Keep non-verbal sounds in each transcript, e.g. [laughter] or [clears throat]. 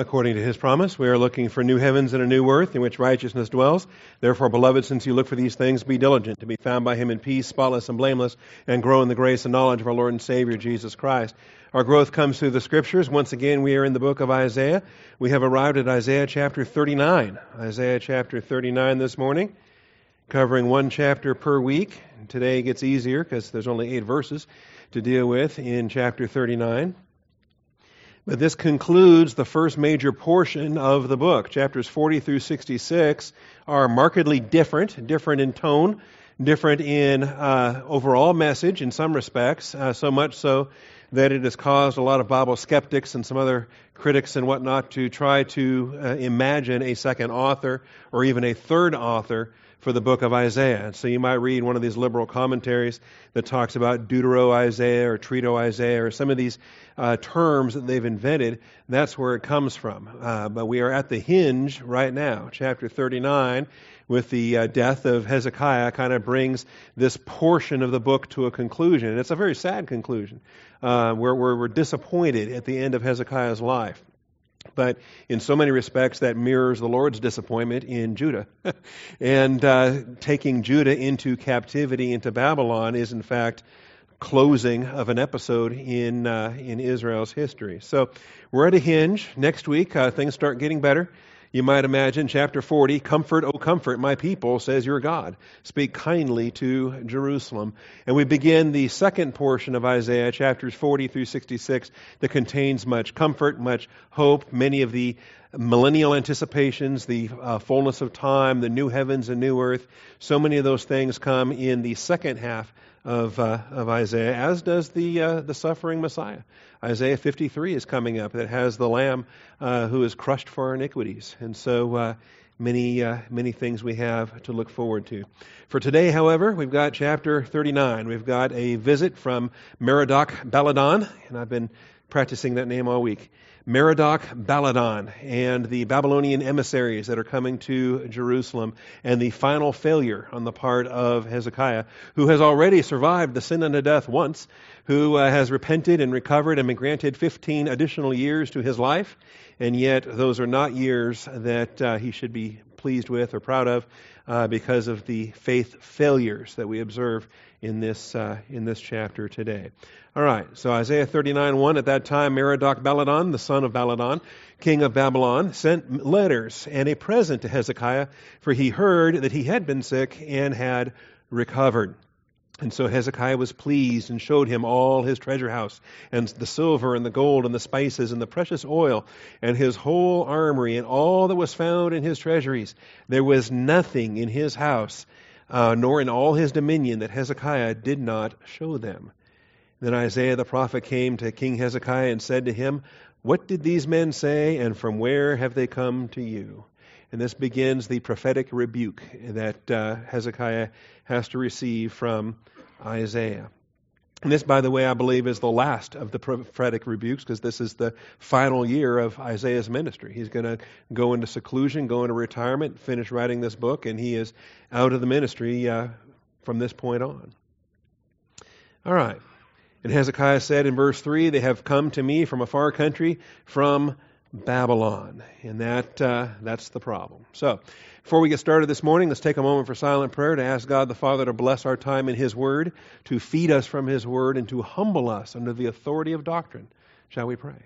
according to his promise. We are looking for new heavens and a new earth in which righteousness dwells. Therefore, beloved, since you look for these things, be diligent to be found by him in peace, spotless and blameless, and grow in the grace and knowledge of our Lord and Savior, Jesus Christ. Our growth comes through the scriptures. Once again, we are in the book of Isaiah. We have arrived at Isaiah chapter 39. Isaiah chapter 39 this morning, covering one chapter per week. Today gets easier because there's only eight verses to deal with in chapter 39. But this concludes the first major portion of the book. Chapters 40 through 66 are markedly different, different in tone, different in uh, overall message in some respects, uh, so much so that it has caused a lot of Bible skeptics and some other critics and whatnot to try to uh, imagine a second author or even a third author for the book of Isaiah. So you might read one of these liberal commentaries that talks about Deutero Isaiah or Trito Isaiah or some of these uh, terms that they've invented. That's where it comes from. Uh, but we are at the hinge right now. Chapter 39, with the uh, death of Hezekiah, kind of brings this portion of the book to a conclusion. And it's a very sad conclusion. Uh, where we're disappointed at the end of Hezekiah's life. But in so many respects, that mirrors the Lord's disappointment in Judah. [laughs] and uh, taking Judah into captivity into Babylon is, in fact, closing of an episode in uh, in Israel's history. So we're at a hinge. Next week, uh, things start getting better. You might imagine chapter 40, Comfort, O comfort my people, says your God. Speak kindly to Jerusalem. And we begin the second portion of Isaiah, chapters 40 through 66, that contains much comfort, much hope, many of the millennial anticipations, the uh, fullness of time, the new heavens and new earth. So many of those things come in the second half of, uh, of Isaiah, as does the, uh, the suffering Messiah. Isaiah 53 is coming up that has the Lamb uh, who is crushed for our iniquities. And so uh, many, uh, many things we have to look forward to. For today, however, we've got chapter 39. We've got a visit from Merodach Baladan, and I've been practicing that name all week. Merodach Baladan and the Babylonian emissaries that are coming to Jerusalem, and the final failure on the part of Hezekiah, who has already survived the sin unto death once, who uh, has repented and recovered and been granted 15 additional years to his life, and yet those are not years that uh, he should be pleased with or proud of uh, because of the faith failures that we observe in this, uh, in this chapter today. All right, so Isaiah 39 1, at that time, Merodach Baladan, the son of Baladan, king of Babylon, sent letters and a present to Hezekiah, for he heard that he had been sick and had recovered. And so Hezekiah was pleased and showed him all his treasure house, and the silver and the gold and the spices and the precious oil, and his whole armory, and all that was found in his treasuries. There was nothing in his house, uh, nor in all his dominion, that Hezekiah did not show them. Then Isaiah the prophet came to King Hezekiah and said to him, What did these men say, and from where have they come to you? And this begins the prophetic rebuke that uh, Hezekiah has to receive from Isaiah. And this, by the way, I believe is the last of the prophetic rebukes because this is the final year of Isaiah's ministry. He's going to go into seclusion, go into retirement, finish writing this book, and he is out of the ministry uh, from this point on. All right. And Hezekiah said in verse 3 They have come to me from a far country, from Babylon. And that, uh, that's the problem. So, before we get started this morning, let's take a moment for silent prayer to ask God the Father to bless our time in His Word, to feed us from His Word, and to humble us under the authority of doctrine. Shall we pray?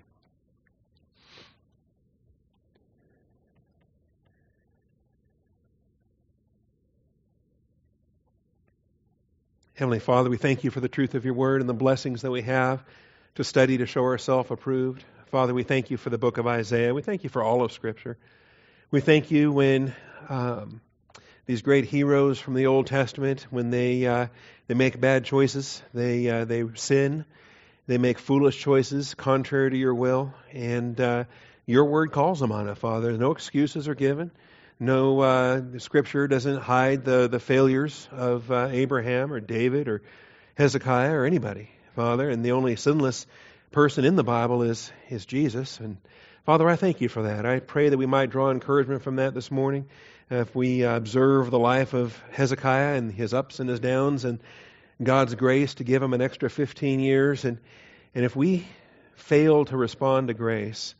Heavenly Father, we thank you for the truth of your word and the blessings that we have to study to show ourselves approved. Father, we thank you for the book of Isaiah. We thank you for all of Scripture. We thank you when um, these great heroes from the Old Testament, when they uh, they make bad choices, they uh, they sin, they make foolish choices contrary to your will, and uh, your word calls them on it, Father. No excuses are given. No, uh, Scripture doesn't hide the, the failures of uh, Abraham or David or Hezekiah or anybody, Father. And the only sinless person in the Bible is, is Jesus. And Father, I thank you for that. I pray that we might draw encouragement from that this morning. If we observe the life of Hezekiah and his ups and his downs and God's grace to give him an extra 15 years, and, and if we fail to respond to grace,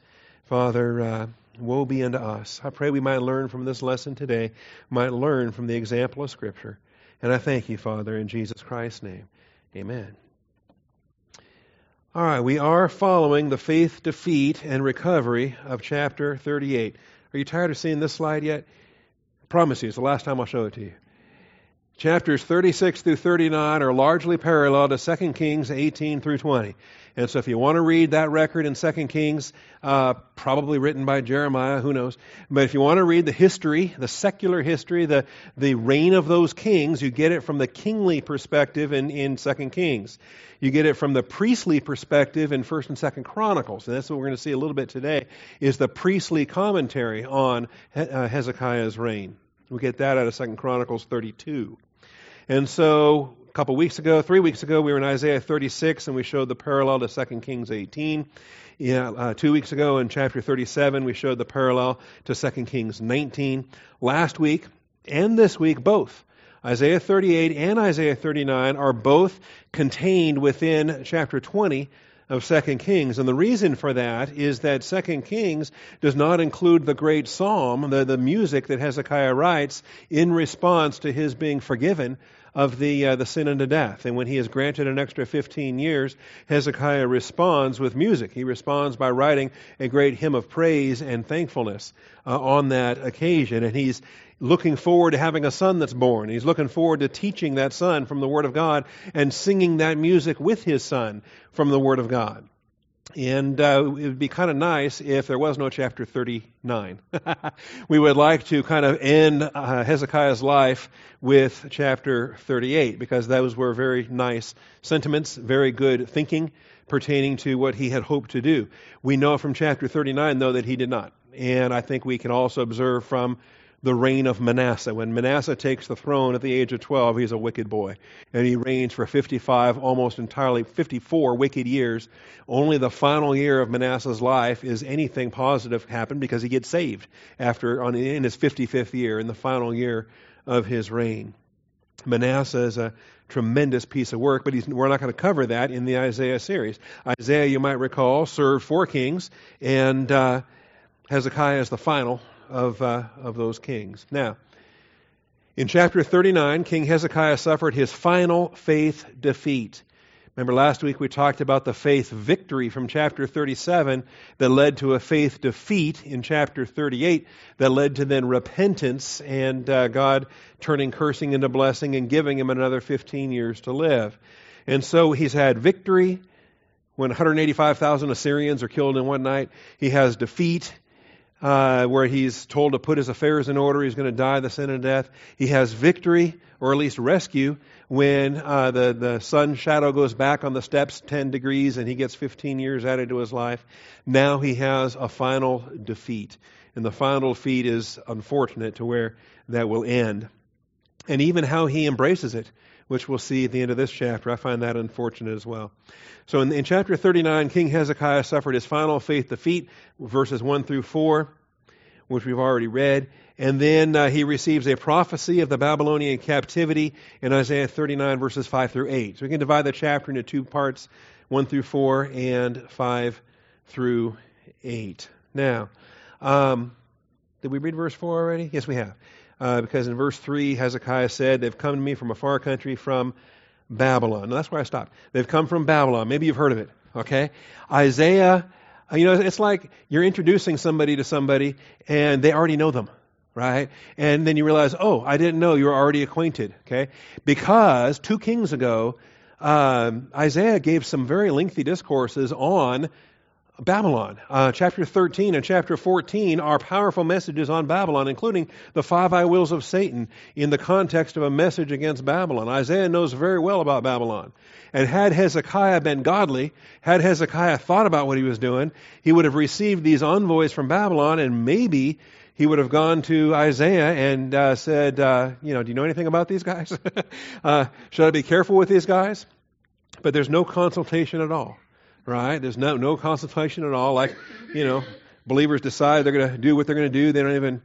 Father, uh, woe be unto us. I pray we might learn from this lesson today, might learn from the example of Scripture. And I thank you, Father, in Jesus Christ's name. Amen. All right, we are following the faith, defeat, and recovery of chapter 38. Are you tired of seeing this slide yet? I promise you, it's the last time I'll show it to you. Chapters 36 through 39 are largely parallel to 2 Kings 18 through 20. And so if you want to read that record in 2 Kings, uh, probably written by Jeremiah, who knows. But if you want to read the history, the secular history, the, the reign of those kings, you get it from the kingly perspective in, in 2 Kings. You get it from the priestly perspective in 1 and 2 Chronicles. And that's what we're going to see a little bit today, is the priestly commentary on uh, Hezekiah's reign. We get that out of 2nd Chronicles 32. And so a couple weeks ago, three weeks ago, we were in Isaiah 36 and we showed the parallel to 2 Kings 18. Yeah, uh, two weeks ago in chapter 37, we showed the parallel to 2 Kings 19. Last week and this week, both. Isaiah 38 and Isaiah 39 are both contained within chapter 20 of Second Kings. And the reason for that is that Second Kings does not include the great psalm, the, the music that Hezekiah writes in response to his being forgiven of the, uh, the sin unto death. And when he is granted an extra 15 years, Hezekiah responds with music. He responds by writing a great hymn of praise and thankfulness uh, on that occasion. And he's looking forward to having a son that's born. He's looking forward to teaching that son from the Word of God and singing that music with his son from the Word of God. And uh, it would be kind of nice if there was no chapter 39. [laughs] we would like to kind of end uh, Hezekiah's life with chapter 38 because those were very nice sentiments, very good thinking pertaining to what he had hoped to do. We know from chapter 39, though, that he did not. And I think we can also observe from the reign of Manasseh. When Manasseh takes the throne at the age of 12, he's a wicked boy. And he reigns for 55, almost entirely 54 wicked years. Only the final year of Manasseh's life is anything positive happened because he gets saved after on, in his 55th year, in the final year of his reign. Manasseh is a tremendous piece of work, but we're not going to cover that in the Isaiah series. Isaiah, you might recall, served four kings, and uh, Hezekiah is the final of, uh, of those kings. Now, in chapter 39, King Hezekiah suffered his final faith defeat. Remember last week we talked about the faith victory from chapter 37 that led to a faith defeat in chapter 38 that led to then repentance and uh, God turning cursing into blessing and giving him another 15 years to live. And so he's had victory when 185,000 Assyrians are killed in one night. He has defeat uh, where he's told to put his affairs in order. He's going to die the sin of death. He has victory, or at least rescue, when uh, the, the sun shadow goes back on the steps 10 degrees and he gets 15 years added to his life. Now he has a final defeat. And the final defeat is unfortunate to where that will end. And even how he embraces it, which we'll see at the end of this chapter, I find that unfortunate as well. So in, in, chapter 39, King Hezekiah suffered his final faith defeat, verses 1 through 4, which we've already read. And then uh, he receives a prophecy of the Babylonian captivity in Isaiah 39, verses 5 through 8. So we can divide the chapter into two parts, 1 through 4 and 5 through 8. Now, um, did we read verse 4 already? Yes, we have. Uh, because in verse 3, Hezekiah said, They've come to me from a far country, from Babylon. And that's where I stopped. They've come from Babylon. Maybe you've heard of it. Okay? Isaiah, uh, you know, it's like you're introducing somebody to somebody and they already know them. Right? And then you realize, oh, I didn't know you were already acquainted. Okay? Because two kings ago, um, Isaiah gave some very lengthy discourses on Babylon. Uh, chapter 13 and chapter 14 are powerful messages on Babylon, including the five I wills of Satan in the context of a message against Babylon. Isaiah knows very well about Babylon. And had Hezekiah been godly, had Hezekiah thought about what he was doing, he would have received these envoys from Babylon and maybe he would have gone to Isaiah and uh, said, uh, you know, do you know anything about these guys? [laughs] uh, should I be careful with these guys? But there's no consultation at all right? There's no no consultation at all. Like, you know, believers decide they're going to do what they're going to do. They don't even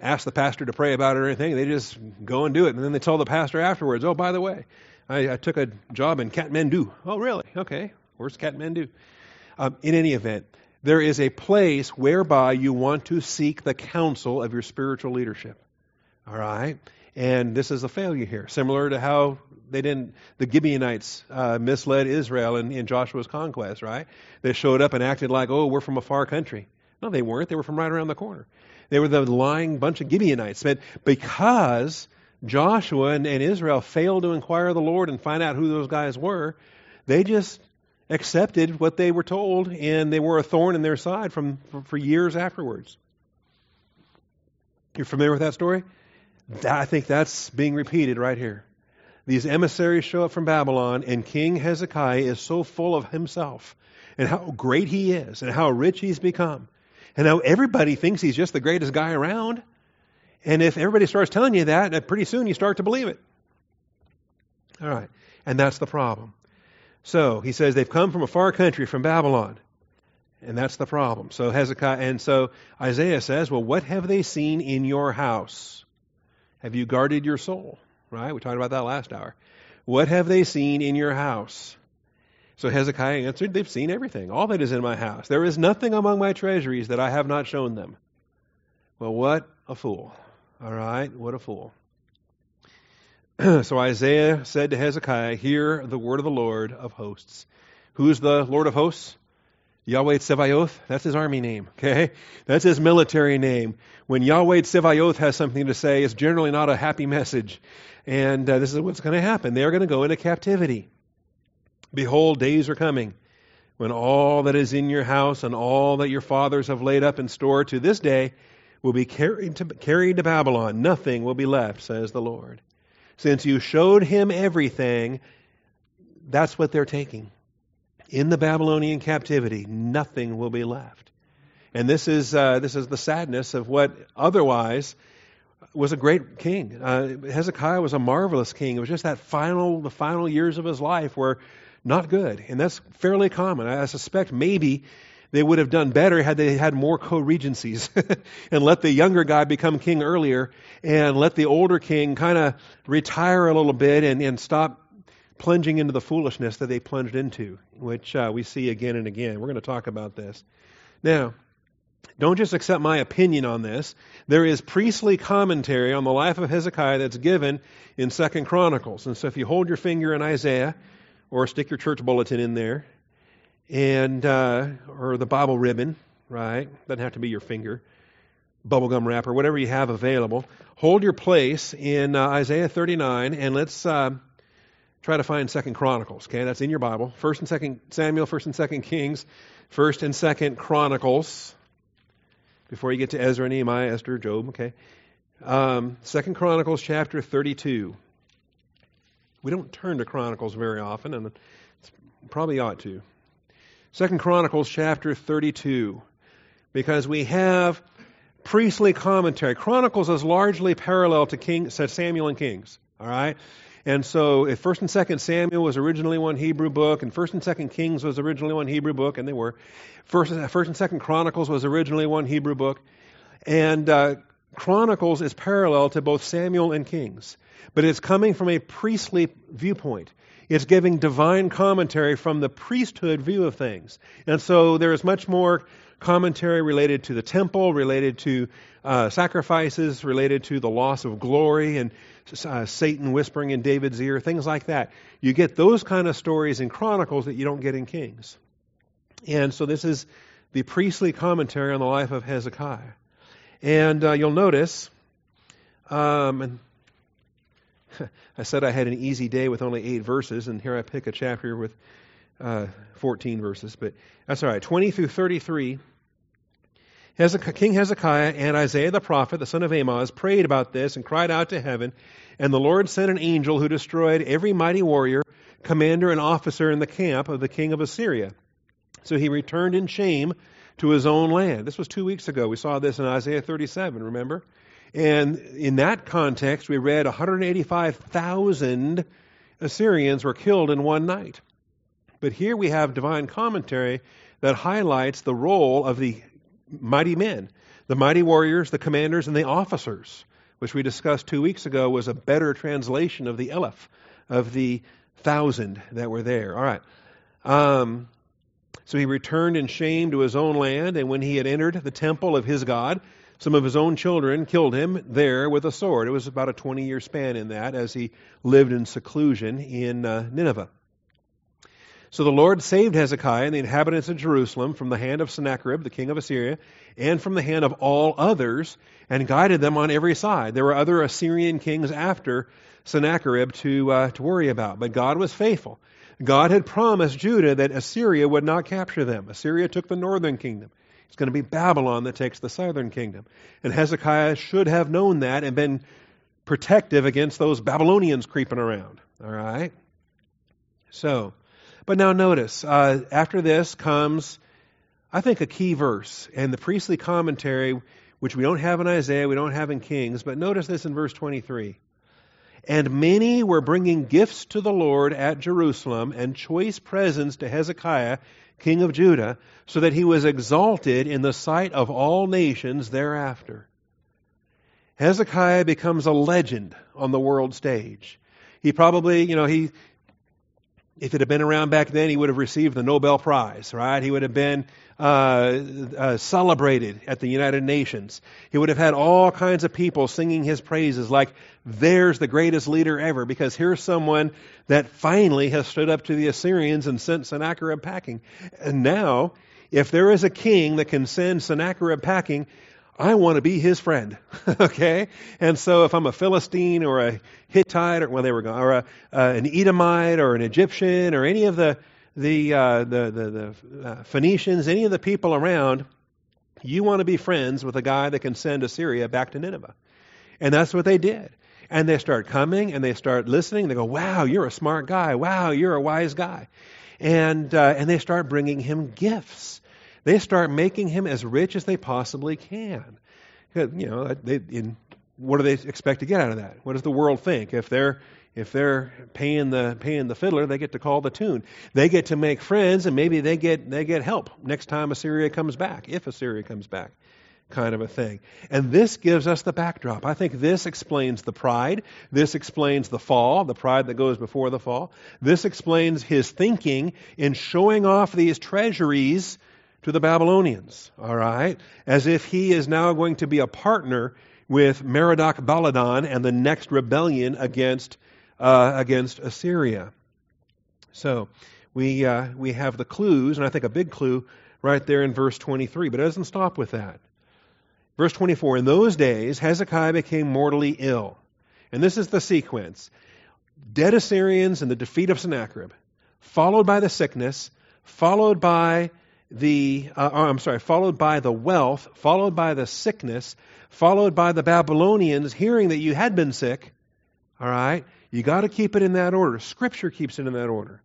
ask the pastor to pray about it or anything. They just go and do it, and then they tell the pastor afterwards, "Oh, by the way, I, I took a job in Kathmandu." Oh, really? Okay. Where's Kathmandu? Um, in any event, there is a place whereby you want to seek the counsel of your spiritual leadership. All right? And this is a failure here, similar to how they didn't, the Gibeonites uh, misled Israel in, in Joshua's conquest, right? They showed up and acted like, oh, we're from a far country. No, they weren't. They were from right around the corner. They were the lying bunch of Gibeonites. But because Joshua and, and Israel failed to inquire the Lord and find out who those guys were, they just accepted what they were told, and they were a thorn in their side from, for, for years afterwards. You're familiar with that story? That, I think that's being repeated right here. These emissaries show up from Babylon, and King Hezekiah is so full of himself and how great he is and how rich he's become and how everybody thinks he's just the greatest guy around. And if everybody starts telling you that, pretty soon you start to believe it. All right. And that's the problem. So he says they've come from a far country, from Babylon. And that's the problem. So Hezekiah, and so Isaiah says, Well, what have they seen in your house? Have you guarded your soul? Right? We talked about that last hour. What have they seen in your house? So Hezekiah answered, They've seen everything, all that is in my house. There is nothing among my treasuries that I have not shown them. Well, what a fool. All right? What a fool. [clears throat] so Isaiah said to Hezekiah, Hear the word of the Lord of hosts. Who's the Lord of hosts? Yahweh Tsevayoth, that's his army name, okay? That's his military name. When Yahweh Tsevayoth has something to say, it's generally not a happy message. And uh, this is what's going to happen. They're going to go into captivity. Behold, days are coming when all that is in your house and all that your fathers have laid up in store to this day will be carried to, carried to Babylon. Nothing will be left, says the Lord. Since you showed him everything, that's what they're taking. In the Babylonian captivity, nothing will be left. And this is, uh, this is the sadness of what otherwise was a great king. Uh, Hezekiah was a marvelous king. It was just that final, the final years of his life were not good. And that's fairly common. I suspect maybe they would have done better had they had more co-regencies [laughs] and let the younger guy become king earlier and let the older king kind of retire a little bit and, and stop plunging into the foolishness that they plunged into, which uh, we see again and again. We're going to talk about this. Now, don't just accept my opinion on this. There is priestly commentary on the life of Hezekiah that's given in Second Chronicles. And so if you hold your finger in Isaiah or stick your church bulletin in there, and uh, or the Bible ribbon, right? Doesn't have to be your finger, bubblegum wrapper, whatever you have available. Hold your place in uh, Isaiah 39, and let's uh, try to find Second Chronicles. Okay, that's in your Bible. First and Second Samuel, First and Second Kings, First and Second Chronicles. Before you get to Ezra, Nehemiah, Esther, Job. Okay, um, Second Chronicles chapter 32. We don't turn to Chronicles very often, and probably ought to. Second Chronicles chapter 32, because we have priestly commentary. Chronicles is largely parallel to King, Samuel and Kings. All right, and so if First and Second Samuel was originally one Hebrew book, and First and Second Kings was originally one Hebrew book, and they were. First, First and Second Chronicles was originally one Hebrew book, and uh, Chronicles is parallel to both Samuel and Kings, but it's coming from a priestly viewpoint. It's giving divine commentary from the priesthood view of things. And so there is much more commentary related to the temple, related to uh, sacrifices, related to the loss of glory, and uh, Satan whispering in David's ear, things like that. You get those kind of stories in Chronicles that you don't get in Kings. And so this is the priestly commentary on the life of Hezekiah. And uh, you'll notice, um, and [laughs] I said I had an easy day with only eight verses, and here I pick a chapter with uh, 14 verses, but that's all right. 20 through 33. Hezekiah, King Hezekiah and Isaiah the prophet, the son of Amoz, prayed about this and cried out to heaven. And the Lord sent an angel who destroyed every mighty warrior, commander, and officer in the camp of the king of Assyria. So he returned in shame to his own land. This was two weeks ago. We saw this in Isaiah 37, remember? And in that context, we read 185,000 Assyrians were killed in one night. But here we have divine commentary that highlights the role of the mighty men, the mighty warriors, the commanders, and the officers, which we discussed two weeks ago was a better translation of the Eleph, of the thousand that were there. All right. Um, So he returned in shame to his own land, and when he had entered the temple of his God, some of his own children killed him there with a sword. It was about a 20 year span in that as he lived in seclusion in uh, Nineveh. So the Lord saved Hezekiah and the inhabitants of Jerusalem from the hand of Sennacherib, the king of Assyria, and from the hand of all others, and guided them on every side. There were other Assyrian kings after Sennacherib to, uh, to worry about, but God was faithful. God had promised Judah that Assyria would not capture them. Assyria took the northern kingdom. It's going to be Babylon that takes the southern kingdom. And Hezekiah should have known that and been protective against those Babylonians creeping around. All right? So, but now notice, uh, after this comes, I think, a key verse. And the priestly commentary, which we don't have in Isaiah, we don't have in Kings, but notice this in verse 23. And many were bringing gifts to the Lord at Jerusalem and choice presents to Hezekiah, king of Judah, so that he was exalted in the sight of all nations thereafter. Hezekiah becomes a legend on the world stage. He probably, you know, he if it had been around back then, he would have received the Nobel Prize, right? He would have been uh, uh, celebrated at the United Nations. He would have had all kinds of people singing his praises, like, there's the greatest leader ever, because here's someone that finally has stood up to the Assyrians and sent Sennacherib packing. And now, if there is a king that can send Sennacherib packing, I want to be his friend. [laughs] okay? And so if I'm a Philistine or a Hittite or well they were gone, or a, uh, an Edomite or an Egyptian or any of the the uh, the the, the uh, Phoenicians, any of the people around, you want to be friends with a guy that can send Assyria back to Nineveh. And that's what they did. And they start coming and they start listening. They go, "Wow, you're a smart guy. Wow, you're a wise guy." And uh, and they start bringing him gifts. They start making him as rich as they possibly can. You know, they, in, what do they expect to get out of that? What does the world think? If they're if they're paying the paying the fiddler, they get to call the tune. They get to make friends, and maybe they get they get help next time Assyria comes back, if Assyria comes back, kind of a thing. And this gives us the backdrop. I think this explains the pride. This explains the fall, the pride that goes before the fall. This explains his thinking in showing off these treasuries to the Babylonians, all right? As if he is now going to be a partner with Merodach Baladan and the next rebellion against, uh, against Assyria. So we, uh, we have the clues, and I think a big clue right there in verse 23, but it doesn't stop with that. Verse 24 In those days, Hezekiah became mortally ill. And this is the sequence dead Assyrians and the defeat of Sennacherib, followed by the sickness, followed by the, uh, oh, I'm sorry, followed by the wealth, followed by the sickness, followed by the Babylonians hearing that you had been sick. All right? You got to keep it in that order. Scripture keeps it in that order.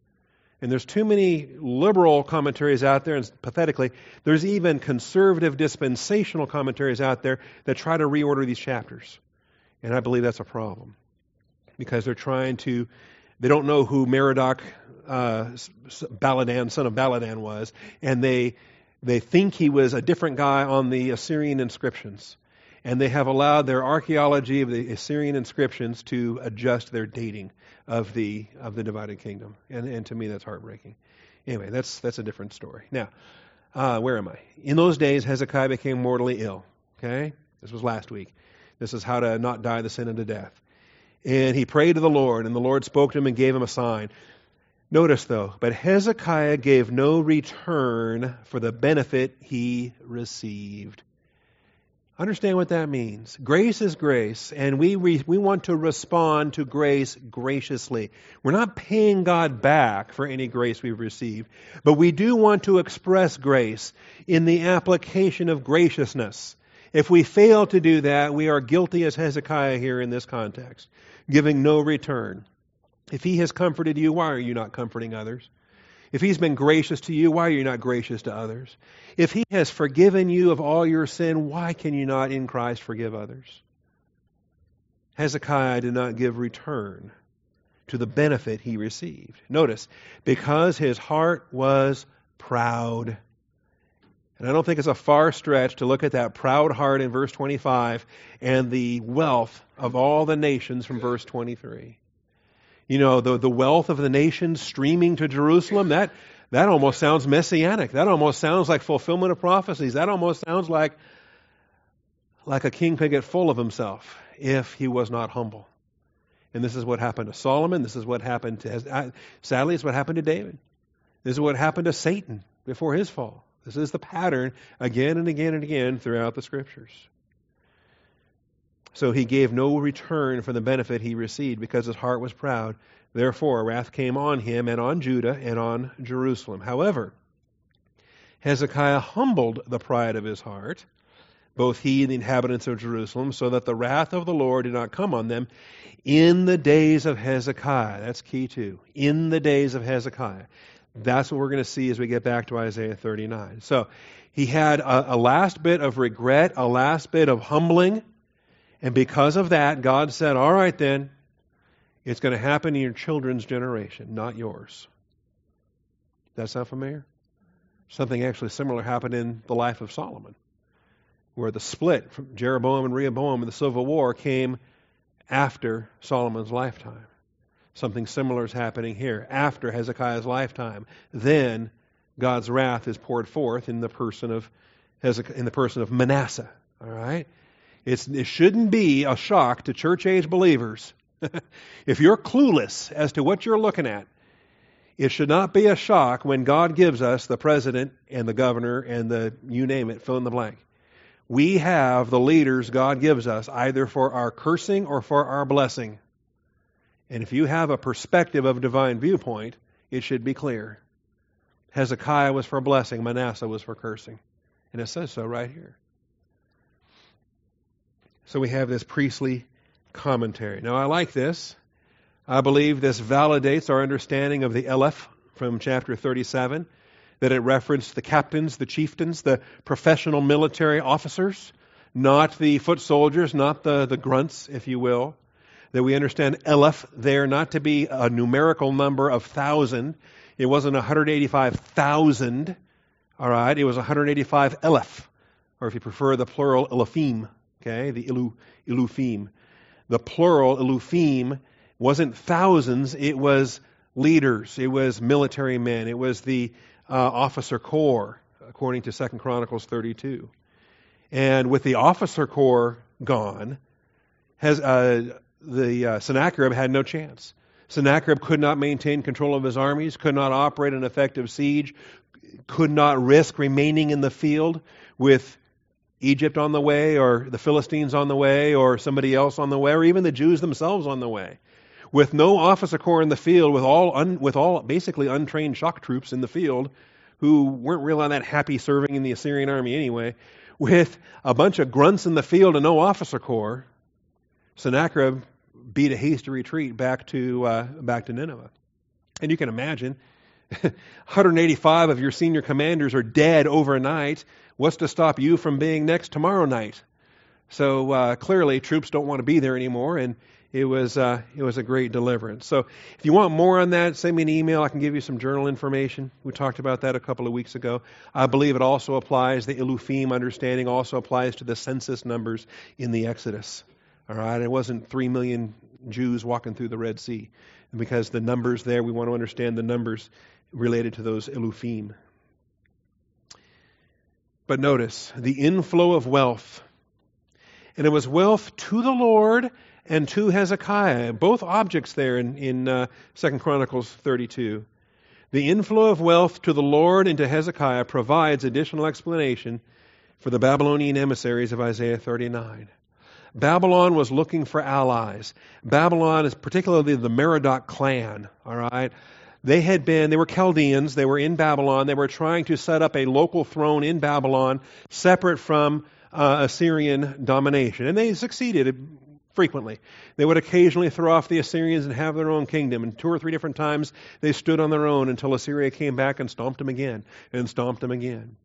And there's too many liberal commentaries out there, and pathetically, there's even conservative dispensational commentaries out there that try to reorder these chapters. And I believe that's a problem. Because they're trying to, they don't know who Merodach uh, Baladan, son of Baladan, was, and they they think he was a different guy on the Assyrian inscriptions, and they have allowed their archaeology of the Assyrian inscriptions to adjust their dating of the of the divided kingdom, and and to me that's heartbreaking. Anyway, that's that's a different story. Now, uh, where am I? In those days, Hezekiah became mortally ill. Okay, this was last week. This is how to not die the sin unto death. And he prayed to the Lord, and the Lord spoke to him and gave him a sign. Notice, though, but Hezekiah gave no return for the benefit he received. Understand what that means. Grace is grace, and we, we want to respond to grace graciously. We're not paying God back for any grace we've received, but we do want to express grace in the application of graciousness. If we fail to do that, we are guilty as Hezekiah here in this context, giving no return. If he has comforted you, why are you not comforting others? If he's been gracious to you, why are you not gracious to others? If he has forgiven you of all your sin, why can you not in Christ forgive others? Hezekiah did not give return to the benefit he received. Notice, because his heart was proud. And I don't think it's a far stretch to look at that proud heart in verse 25 and the wealth of all the nations from verse 23 you know, the, the wealth of the nations streaming to Jerusalem, that, That almost sounds messianic. That almost sounds like fulfillment of prophecies. That almost sounds like like a king could get full of himself if he was not humble. And this is what happened to Solomon. This is what happened to, sadly, it's what happened to David. This is what happened to Satan before his fall. This is the pattern again and again and again throughout the scriptures. So he gave no return for the benefit he received because his heart was proud. Therefore, wrath came on him and on Judah and on Jerusalem. However, Hezekiah humbled the pride of his heart, both he and the inhabitants of Jerusalem, so that the wrath of the Lord did not come on them in the days of Hezekiah. That's key too. In the days of Hezekiah. That's what we're going to see as we get back to Isaiah 39. So he had a, a last bit of regret, a last bit of humbling. And because of that, God said, All right, then, it's going to happen in your children's generation, not yours. That sound familiar? Something actually similar happened in the life of Solomon, where the split from Jeroboam and Rehoboam in the Civil War came after Solomon's lifetime. Something similar is happening here after Hezekiah's lifetime. Then God's wrath is poured forth in the person of Hezekiah, in the person of Manasseh. All right, it's, it shouldn't be a shock to church age believers [laughs] if you're clueless as to what you're looking at. It should not be a shock when God gives us the president and the governor and the you name it, fill in the blank. We have the leaders God gives us either for our cursing or for our blessing. And if you have a perspective of divine viewpoint, it should be clear. Hezekiah was for blessing, Manasseh was for cursing. And it says so right here. So we have this priestly commentary. Now, I like this. I believe this validates our understanding of the Eleph from chapter 37, that it referenced the captains, the chieftains, the professional military officers, not the foot soldiers, not the, the grunts, if you will that we understand Eleph there not to be a numerical number of thousand. It wasn't 185,000, all right? It was 185 Eleph, or if you prefer the plural, Elephim, okay? The Ilu, Ilufim. The plural, Ilufim, wasn't thousands, it was leaders, it was military men, it was the uh, officer corps, according to Second Chronicles 32. And with the officer corps gone, has, uh, the uh, Sennacherib had no chance. Sennacherib could not maintain control of his armies, could not operate an effective siege, could not risk remaining in the field with Egypt on the way, or the Philistines on the way, or somebody else on the way, or even the Jews themselves on the way. With no officer corps in the field, with all, un, with all basically untrained shock troops in the field, who weren't really that happy serving in the Assyrian army anyway, with a bunch of grunts in the field and no officer corps, Sennacherib beat a hasty retreat back to uh, back to Nineveh. And you can imagine, [laughs] 185 of your senior commanders are dead overnight. What's to stop you from being next tomorrow night? So uh, clearly, troops don't want to be there anymore, and it was uh, it was a great deliverance. So if you want more on that, send me an email. I can give you some journal information. We talked about that a couple of weeks ago. I believe it also applies. The Ilufim understanding also applies to the census numbers in the Exodus. All right, it wasn't three million Jews walking through the Red Sea, and because the numbers there, we want to understand the numbers related to those Elufim. But notice the inflow of wealth, and it was wealth to the Lord and to Hezekiah. Both objects there in in uh, Second Chronicles thirty-two. The inflow of wealth to the Lord and to Hezekiah provides additional explanation for the Babylonian emissaries of Isaiah 39. Babylon was looking for allies. Babylon is particularly the Merodach clan, all right? They had been, they were Chaldeans, they were in Babylon, they were trying to set up a local throne in Babylon separate from uh, Assyrian domination. And they succeeded frequently. They would occasionally throw off the Assyrians and have their own kingdom. And two or three different times they stood on their own until Assyria came back and stomped them again and stomped them again.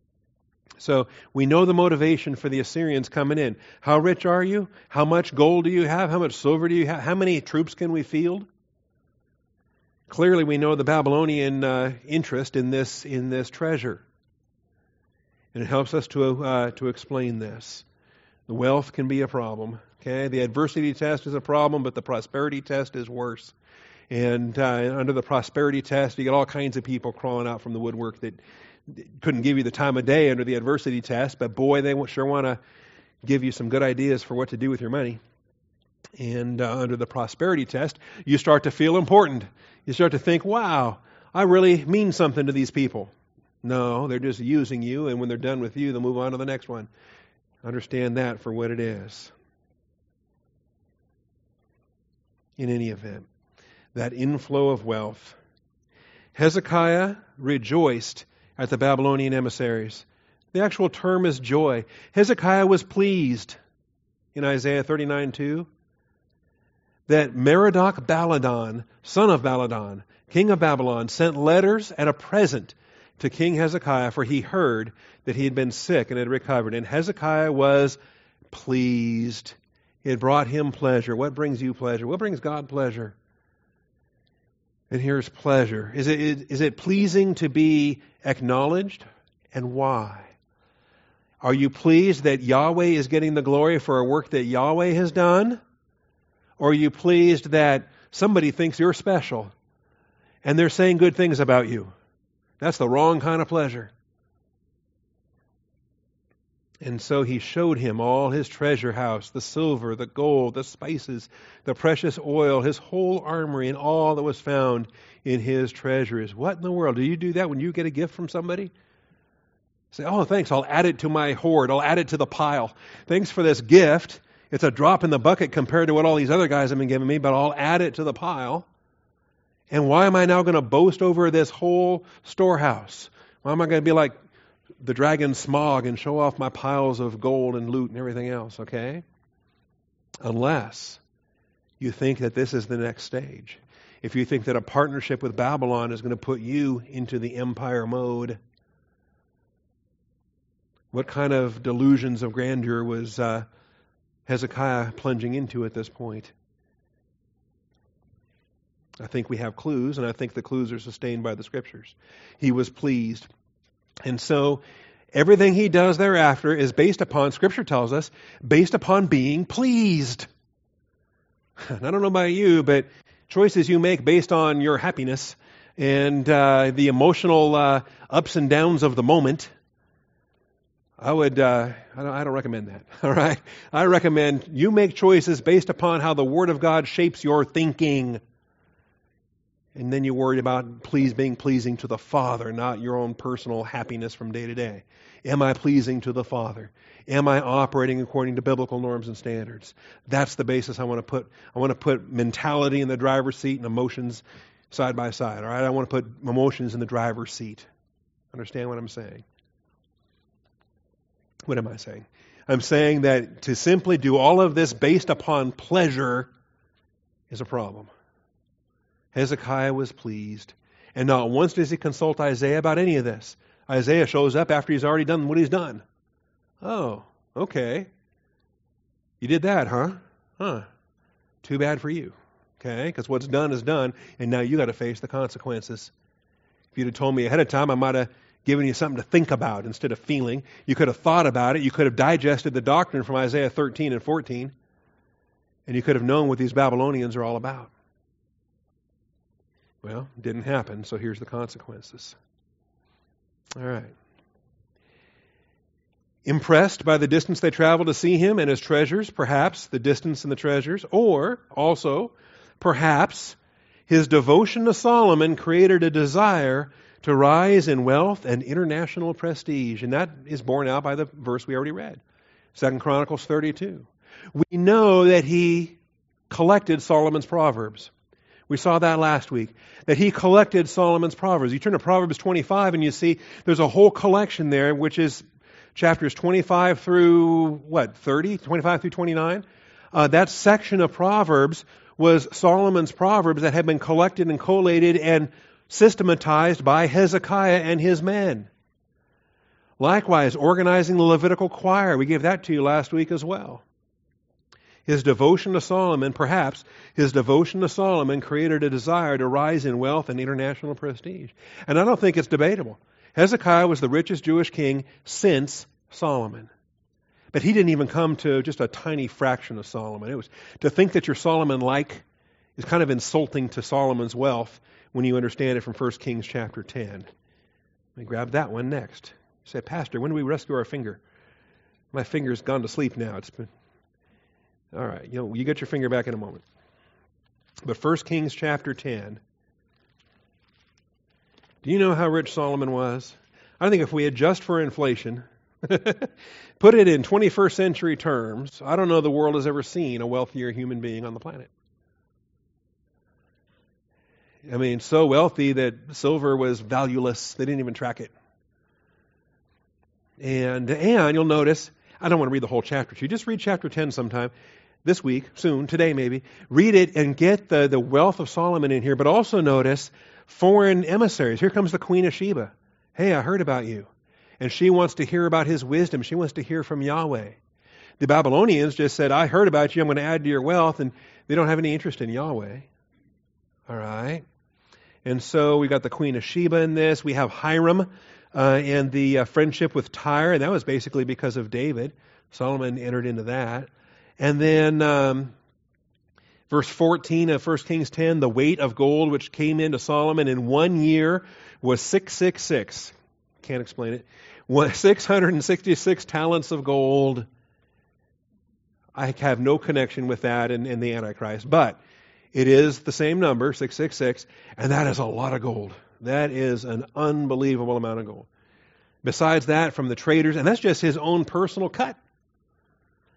So we know the motivation for the Assyrians coming in. How rich are you? How much gold do you have? How much silver do you have? How many troops can we field? Clearly, we know the Babylonian uh, interest in this in this treasure, and it helps us to uh, to explain this. The wealth can be a problem. Okay, the adversity test is a problem, but the prosperity test is worse. And uh, under the prosperity test, you get all kinds of people crawling out from the woodwork that couldn't give you the time of day under the adversity test, but boy, they sure want to give you some good ideas for what to do with your money. And uh, under the prosperity test, you start to feel important. You start to think, wow, I really mean something to these people. No, they're just using you, and when they're done with you, they'll move on to the next one. Understand that for what it is. In any event, that inflow of wealth. Hezekiah rejoiced at the Babylonian emissaries. The actual term is joy. Hezekiah was pleased in Isaiah 39 2 that Merodach Baladan, son of Baladan, king of Babylon, sent letters and a present to King Hezekiah, for he heard that he had been sick and had recovered. And Hezekiah was pleased. It brought him pleasure. What brings you pleasure? What brings God pleasure? And here's pleasure. Is it, is it pleasing to be acknowledged? And why? Are you pleased that Yahweh is getting the glory for a work that Yahweh has done? Or are you pleased that somebody thinks you're special and they're saying good things about you? That's the wrong kind of pleasure. And so he showed him all his treasure house, the silver, the gold, the spices, the precious oil, his whole armory, and all that was found in his treasuries. What in the world? Do you do that when you get a gift from somebody? Say, oh, thanks, I'll add it to my hoard, I'll add it to the pile. Thanks for this gift. It's a drop in the bucket compared to what all these other guys have been giving me, but I'll add it to the pile. And why am I now going to boast over this whole storehouse? Why am I going to be like the dragon Smaug and show off my piles of gold and loot and everything else, okay? Unless you think that this is the next stage. If you think that a partnership with Babylon is going to put you into the empire mode, what kind of delusions of grandeur was uh, Hezekiah plunging into at this point? I think we have clues, and I think the clues are sustained by the scriptures. He was pleased. And so everything he does thereafter is based upon, scripture tells us, based upon being pleased. [laughs] I don't know about you, but choices you make based on your happiness and uh, the emotional uh, ups and downs of the moment, I would, uh, I, don't, I don't recommend that. [laughs] All right? I recommend you make choices based upon how the Word of God shapes your thinking and then you worry about please being pleasing to the Father, not your own personal happiness from day to day. Am I pleasing to the Father? Am I operating according to biblical norms and standards? That's the basis I want to put. I want to put mentality in the driver's seat and emotions side by side. All right, I want to put emotions in the driver's seat. Understand what I'm saying? What am I saying? I'm saying that to simply do all of this based upon pleasure is a problem. Hezekiah was pleased. And not once does he consult Isaiah about any of this. Isaiah shows up after he's already done what he's done. Oh, okay. You did that, huh? Huh. Too bad for you. Okay? Because what's done is done, and now you got to face the consequences. If you'd have told me ahead of time, I might have given you something to think about instead of feeling. You could have thought about it. You could have digested the doctrine from Isaiah 13 and 14, and you could have known what these Babylonians are all about. Well, didn't happen, so here's the consequences. All right. Impressed by the distance they traveled to see him and his treasures, perhaps the distance and the treasures, or also, perhaps, his devotion to Solomon created a desire to rise in wealth and international prestige. And that is borne out by the verse we already read. Second Chronicles 32. We know that he collected Solomon's Proverbs. We saw that last week, that he collected Solomon's Proverbs. You turn to Proverbs 25 and you see there's a whole collection there, which is chapters 25 through, what, 30? 25 through 29? Uh, that section of Proverbs was Solomon's Proverbs that had been collected and collated and systematized by Hezekiah and his men. Likewise, organizing the Levitical choir. We gave that to you last week as well. His devotion to Solomon, perhaps his devotion to Solomon created a desire to rise in wealth and international prestige. And I don't think it's debatable. Hezekiah was the richest Jewish king since Solomon. But he didn't even come to just a tiny fraction of Solomon. It was to think that you're Solomon like is kind of insulting to Solomon's wealth when you understand it from 1 Kings chapter 10. Let me grab that one next. Say, Pastor, when do we rescue our finger? My finger's gone to sleep now. It's been all right. You know, you get your finger back in a moment. But 1 Kings chapter 10. Do you know how rich Solomon was? I think if we adjust for inflation, [laughs] put it in 21st century terms, I don't know the world has ever seen a wealthier human being on the planet. I mean, so wealthy that silver was valueless. They didn't even track it. And and you'll notice, I don't want to read the whole chapter to you. Just read chapter 10 sometime this week, soon, today maybe. Read it and get the, the wealth of Solomon in here, but also notice foreign emissaries. Here comes the Queen of Sheba. Hey, I heard about you. And she wants to hear about his wisdom. She wants to hear from Yahweh. The Babylonians just said, I heard about you. I'm going to add to your wealth. And they don't have any interest in Yahweh. All right. And so we got the Queen of Sheba in this. We have Hiram uh, and the uh, friendship with Tyre. And that was basically because of David. Solomon entered into that. And then um, verse 14 of 1 Kings 10 the weight of gold which came into Solomon in one year was 666. Can't explain it. [laughs] 666 talents of gold. I have no connection with that and, in the Antichrist, but it is the same number, 666, and that is a lot of gold. That is an unbelievable amount of gold. Besides that, from the traders, and that's just his own personal cut.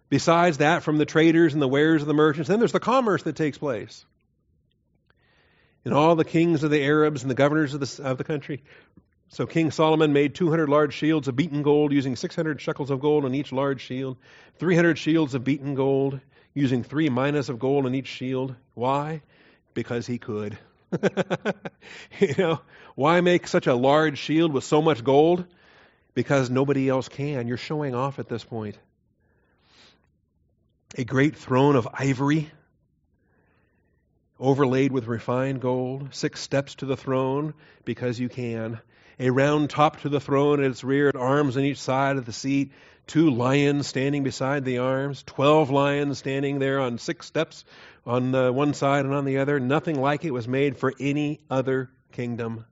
Besides that, from the traders and the wares of the merchants, then there's the commerce that takes place. And all the kings of the Arabs and the governors of the, of the country. So King Solomon made 200 large shields of beaten gold, using 600 shekels of gold on each large shield, 300 shields of beaten gold, using three minas of gold in each shield. Why? Because he could. [laughs] you know, why make such a large shield with so much gold? Because nobody else can. You're showing off at this point. A great throne of ivory, overlaid with refined gold, six steps to the throne, because you can. A round top to the throne at its rear, arms on each side of the seat, two lions standing beside the arms, twelve lions standing there on six steps on the one side and on the other. Nothing like it was made for any other kingdom.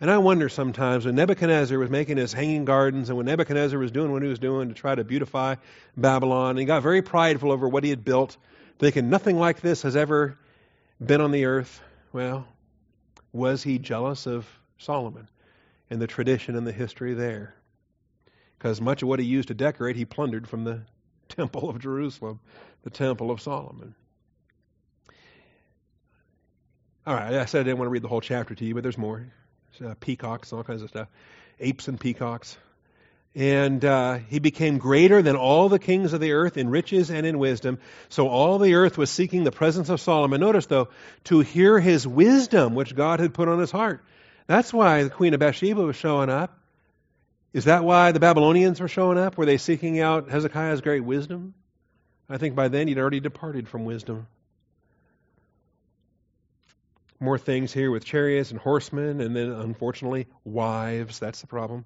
And I wonder sometimes when Nebuchadnezzar was making his hanging gardens and when Nebuchadnezzar was doing what he was doing to try to beautify Babylon, and he got very prideful over what he had built, thinking nothing like this has ever been on the earth. Well, was he jealous of Solomon and the tradition and the history there? because much of what he used to decorate he plundered from the [laughs] temple of Jerusalem, the temple of Solomon. All right, I said I didn't want to read the whole chapter to you, but there's more. Uh, peacocks, all kinds of stuff. Apes and peacocks. And uh, he became greater than all the kings of the earth in riches and in wisdom. So all the earth was seeking the presence of Solomon. Notice, though, to hear his wisdom, which God had put on his heart. That's why the queen of Bathsheba was showing up. Is that why the Babylonians were showing up? Were they seeking out Hezekiah's great wisdom? I think by then he'd already departed from wisdom. More things here with chariots and horsemen, and then unfortunately, wives. That's the problem.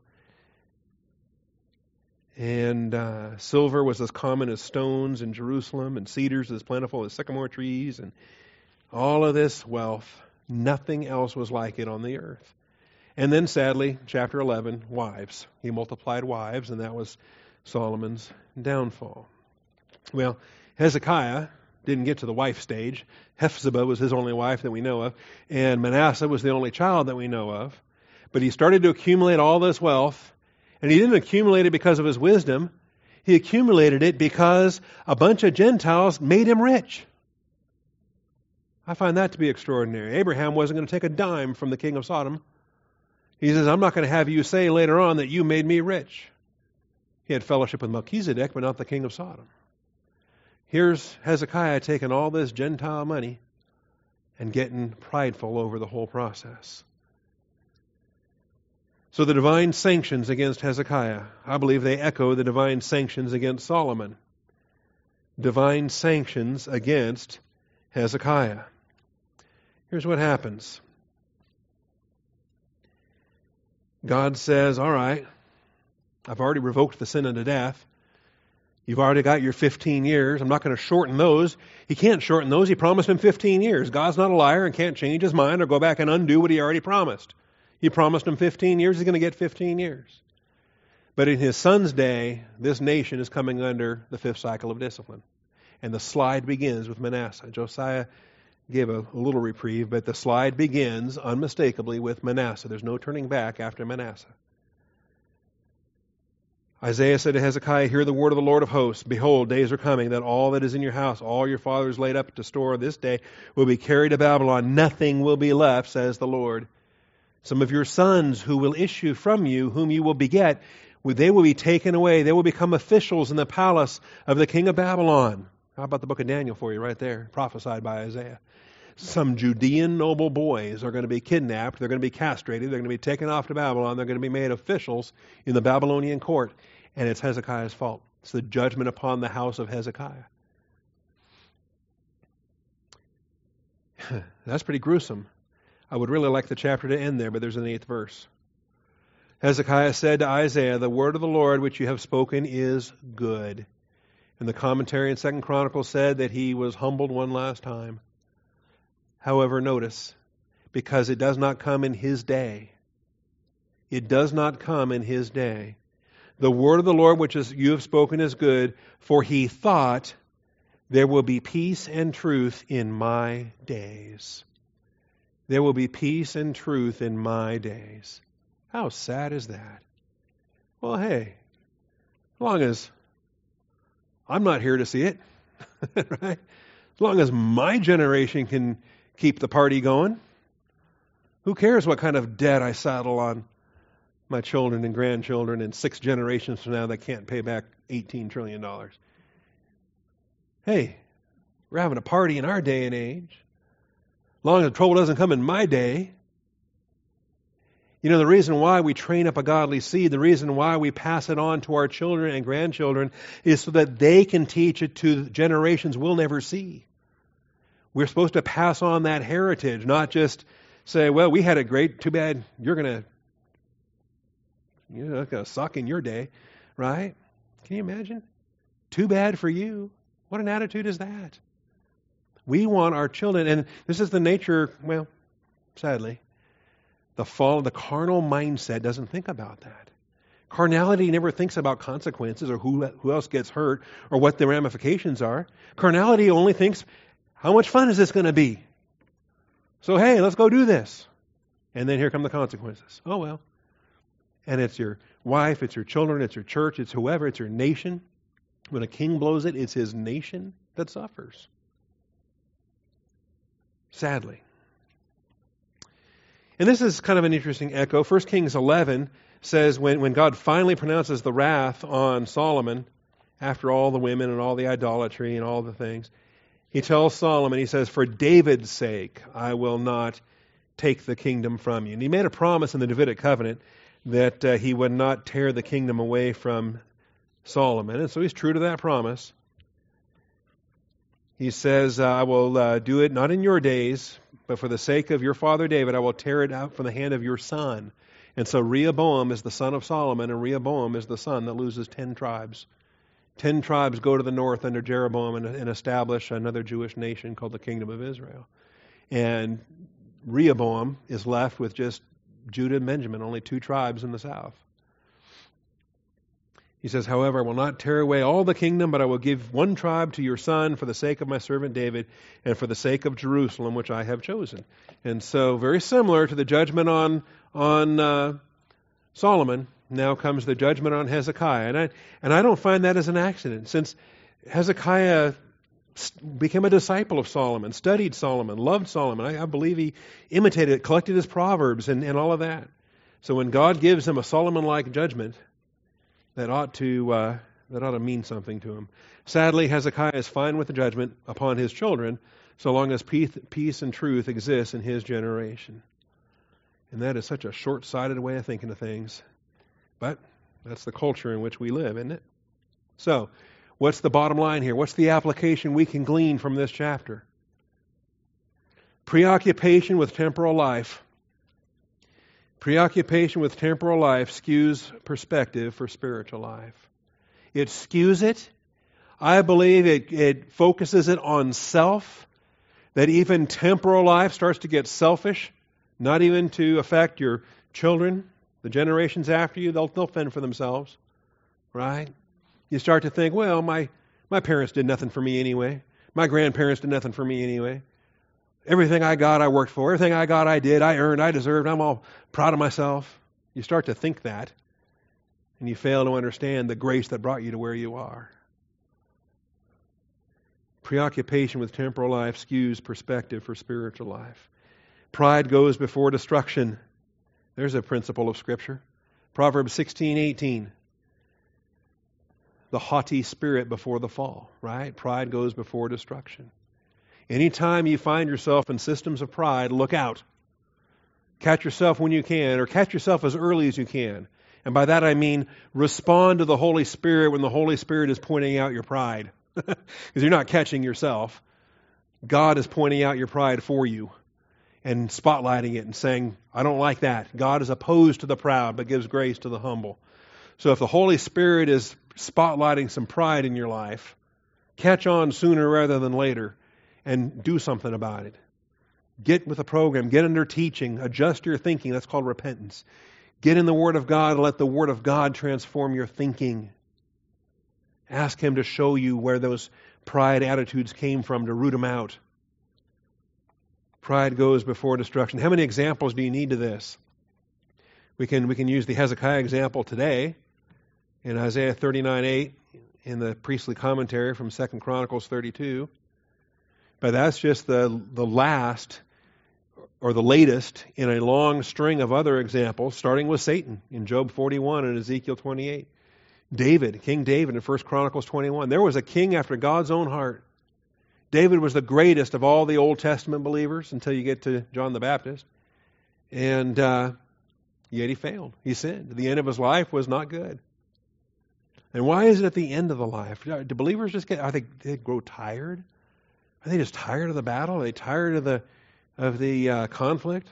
And uh, silver was as common as stones in Jerusalem, and cedars as plentiful as sycamore trees, and all of this wealth. Nothing else was like it on the earth. And then, sadly, chapter 11, wives. He multiplied wives, and that was Solomon's downfall. Well, Hezekiah didn't get to the wife stage. Hephzibah was his only wife that we know of, and Manasseh was the only child that we know of. But he started to accumulate all this wealth, and he didn't accumulate it because of his wisdom. He accumulated it because a bunch of Gentiles made him rich. I find that to be extraordinary. Abraham wasn't going to take a dime from the king of Sodom. He says, I'm not going to have you say later on that you made me rich. He had fellowship with Melchizedek, but not the king of Sodom. Here's Hezekiah taking all this Gentile money and getting prideful over the whole process. So the divine sanctions against Hezekiah, I believe they echo the divine sanctions against Solomon. Divine sanctions against Hezekiah. Here's what happens God says, All right, I've already revoked the sin unto death. You've already got your 15 years. I'm not going to shorten those. He can't shorten those. He promised him 15 years. God's not a liar and can't change his mind or go back and undo what he already promised. He promised him 15 years. He's going to get 15 years. But in his son's day, this nation is coming under the fifth cycle of discipline. And the slide begins with Manasseh. Josiah gave a, a little reprieve, but the slide begins unmistakably with Manasseh. There's no turning back after Manasseh. Isaiah said to Hezekiah, Hear the word of the Lord of hosts. Behold, days are coming that all that is in your house, all your fathers laid up to store this day, will be carried to Babylon. Nothing will be left, says the Lord. Some of your sons who will issue from you, whom you will beget, they will be taken away. They will become officials in the palace of the king of Babylon. How about the book of Daniel for you right there, prophesied by Isaiah? Some Judean noble boys are going to be kidnapped. They're going to be castrated. They're going to be taken off to Babylon. They're going to be made officials in the Babylonian court. And it's Hezekiah's fault. It's the judgment upon the house of Hezekiah. [laughs] That's pretty gruesome. I would really like the chapter to end there, but there's an eighth verse. Hezekiah said to Isaiah, The word of the Lord which you have spoken is good. And the commentary in Second Chronicles said that he was humbled one last time. However, notice, because it does not come in his day. It does not come in his day. The word of the Lord which is, you have spoken is good, for he thought there will be peace and truth in my days. There will be peace and truth in my days. How sad is that? Well, hey, as long as I'm not here to see it, [laughs] right? As long as my generation can keep the party going, who cares what kind of debt I saddle on my children and grandchildren and six generations from now that can't pay back $18 trillion? Hey, we're having a party in our day and age. As long as trouble doesn't come in my day, you know, the reason why we train up a godly seed, the reason why we pass it on to our children and grandchildren is so that they can teach it to generations we'll never see. We're supposed to pass on that heritage, not just say, well, we had it great, too bad you're going to, you know, going to suck in your day, right? Can you imagine? Too bad for you. What an attitude is that? We want our children, and this is the nature, well, sadly, the fall, the carnal mindset doesn't think about that. Carnality never thinks about consequences or who, who else gets hurt or what the ramifications are. Carnality only thinks, how much fun is this going to be? So, hey, let's go do this. And then here come the consequences. Oh, well. And it's your wife, it's your children, it's your church, it's whoever, it's your nation. When a king blows it, it's his nation that suffers. Sadly. And this is kind of an interesting echo. 1 Kings 11 says when, when God finally pronounces the wrath on Solomon, after all the women and all the idolatry and all the things, he tells Solomon, he says, For David's sake, I will not take the kingdom from you. And he made a promise in the Davidic covenant that uh, he would not tear the kingdom away from Solomon. And so he's true to that promise. He says, uh, I will uh, do it not in your days, but for the sake of your father David, I will tear it out from the hand of your son. And so Rehoboam is the son of Solomon, and Rehoboam is the son that loses ten tribes. Ten tribes go to the north under Jeroboam and, and establish another Jewish nation called the Kingdom of Israel. And Rehoboam is left with just Judah and Benjamin, only two tribes in the south. He says, However, I will not tear away all the kingdom, but I will give one tribe to your son for the sake of my servant David and for the sake of Jerusalem, which I have chosen. And so, very similar to the judgment on, on uh, Solomon, now comes the judgment on Hezekiah. And I, and I don't find that as an accident, since Hezekiah became a disciple of Solomon, studied Solomon, loved Solomon. I, I believe he imitated, collected his proverbs, and, and all of that. So when God gives him a Solomon like judgment, that ought to uh, that ought to mean something to him. Sadly, Hezekiah is fine with the judgment upon his children, so long as peace, and truth exists in his generation. And that is such a short-sighted way of thinking of things, but that's the culture in which we live, isn't it? So, what's the bottom line here? What's the application we can glean from this chapter? Preoccupation with temporal life Preoccupation with temporal life skews perspective for spiritual life. It skews it I believe it, it focuses it on self, that even temporal life starts to get selfish, not even to affect your children, the generations after you, they'll, they'll fend for themselves, right? You start to think, well, my, my parents did nothing for me anyway. My grandparents did nothing for me anyway. Everything I got, I worked for. Everything I got, I did. I earned, I deserved. I'm all proud of myself. You start to think that, and you fail to understand the grace that brought you to where you are. Preoccupation with temporal life skews perspective for spiritual life. Pride goes before destruction. There's a principle of Scripture. Proverbs 16:18. The haughty spirit before the fall, right? Pride goes before destruction. Anytime you find yourself in systems of pride, look out. Catch yourself when you can, or catch yourself as early as you can. And by that I mean respond to the Holy Spirit when the Holy Spirit is pointing out your pride. [laughs] Because you're not catching yourself. God is pointing out your pride for you and spotlighting it and saying, I don't like that. God is opposed to the proud, but gives grace to the humble. So if the Holy Spirit is spotlighting some pride in your life, catch on sooner rather than later and do something about it. Get with a program, get under teaching, adjust your thinking. That's called repentance. Get in the Word of God let the Word of God transform your thinking. Ask Him to show you where those pride attitudes came from to root them out. Pride goes before destruction. How many examples do you need to this? We can, we can use the Hezekiah example today in Isaiah 39 8 in the priestly commentary from 2 Chronicles 32. But that's just the, the last or the latest in a long string of other examples, starting with Satan in Job 41 and Ezekiel 28. David, King David in 1 Chronicles 21. There was a king after God's own heart David was the greatest of all the Old Testament believers until you get to John the Baptist. And uh, yet he failed. He sinned. The end of his life was not good. And why is it at the end of the life? Do believers just get, are they, they grow tired? Are they just tired of the battle? Are they tired of the, of the uh, conflict?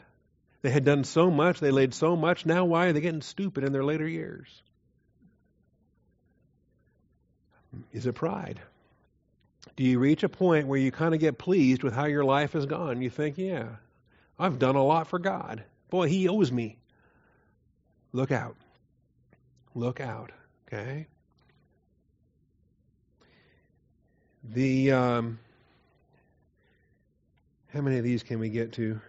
They had done so much, they laid so much. Now, why are they getting stupid in their later years? Is it pride? do you reach a point where you kind of get pleased with how your life has gone? You think, yeah, I've done a lot for God. Boy, He owes me. Look out. Look out. Okay? The um, how many of these can we get to?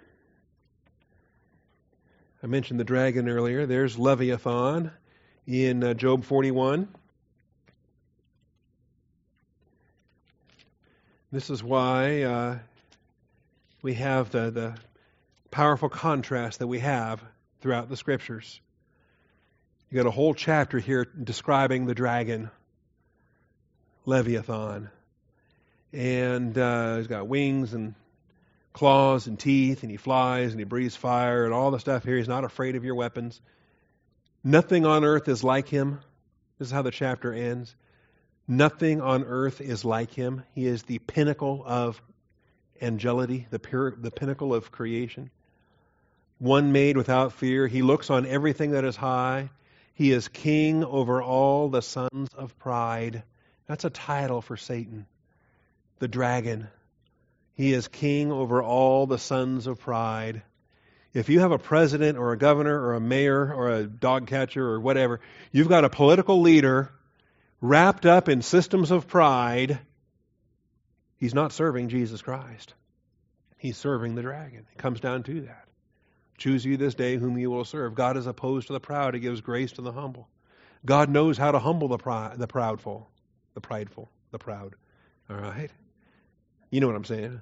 I mentioned the dragon earlier. There's Leviathan in uh, Job 41. This is why uh, we have the, the powerful contrast that we have throughout the scriptures. You got a whole chapter here describing the dragon, Leviathan. And uh, he's got wings and claws and teeth, and he flies and he breathes fire and all the stuff here. He's not afraid of your weapons. Nothing on earth is like him. This is how the chapter ends. Nothing on earth is like him. He is the pinnacle of angelity, the, pure, the pinnacle of creation. One made without fear. He looks on everything that is high. He is king over all the sons of pride. That's a title for Satan, the dragon. He is king over all the sons of pride. If you have a president or a governor or a mayor or a dog catcher or whatever, you've got a political leader wrapped up in systems of pride, he's not serving Jesus Christ. He's serving the dragon. It comes down to that. Choose you this day whom you will serve. God is opposed to the proud. He gives grace to the humble. God knows how to humble the, the proudful, the prideful, the proud. All right? You know what I'm saying.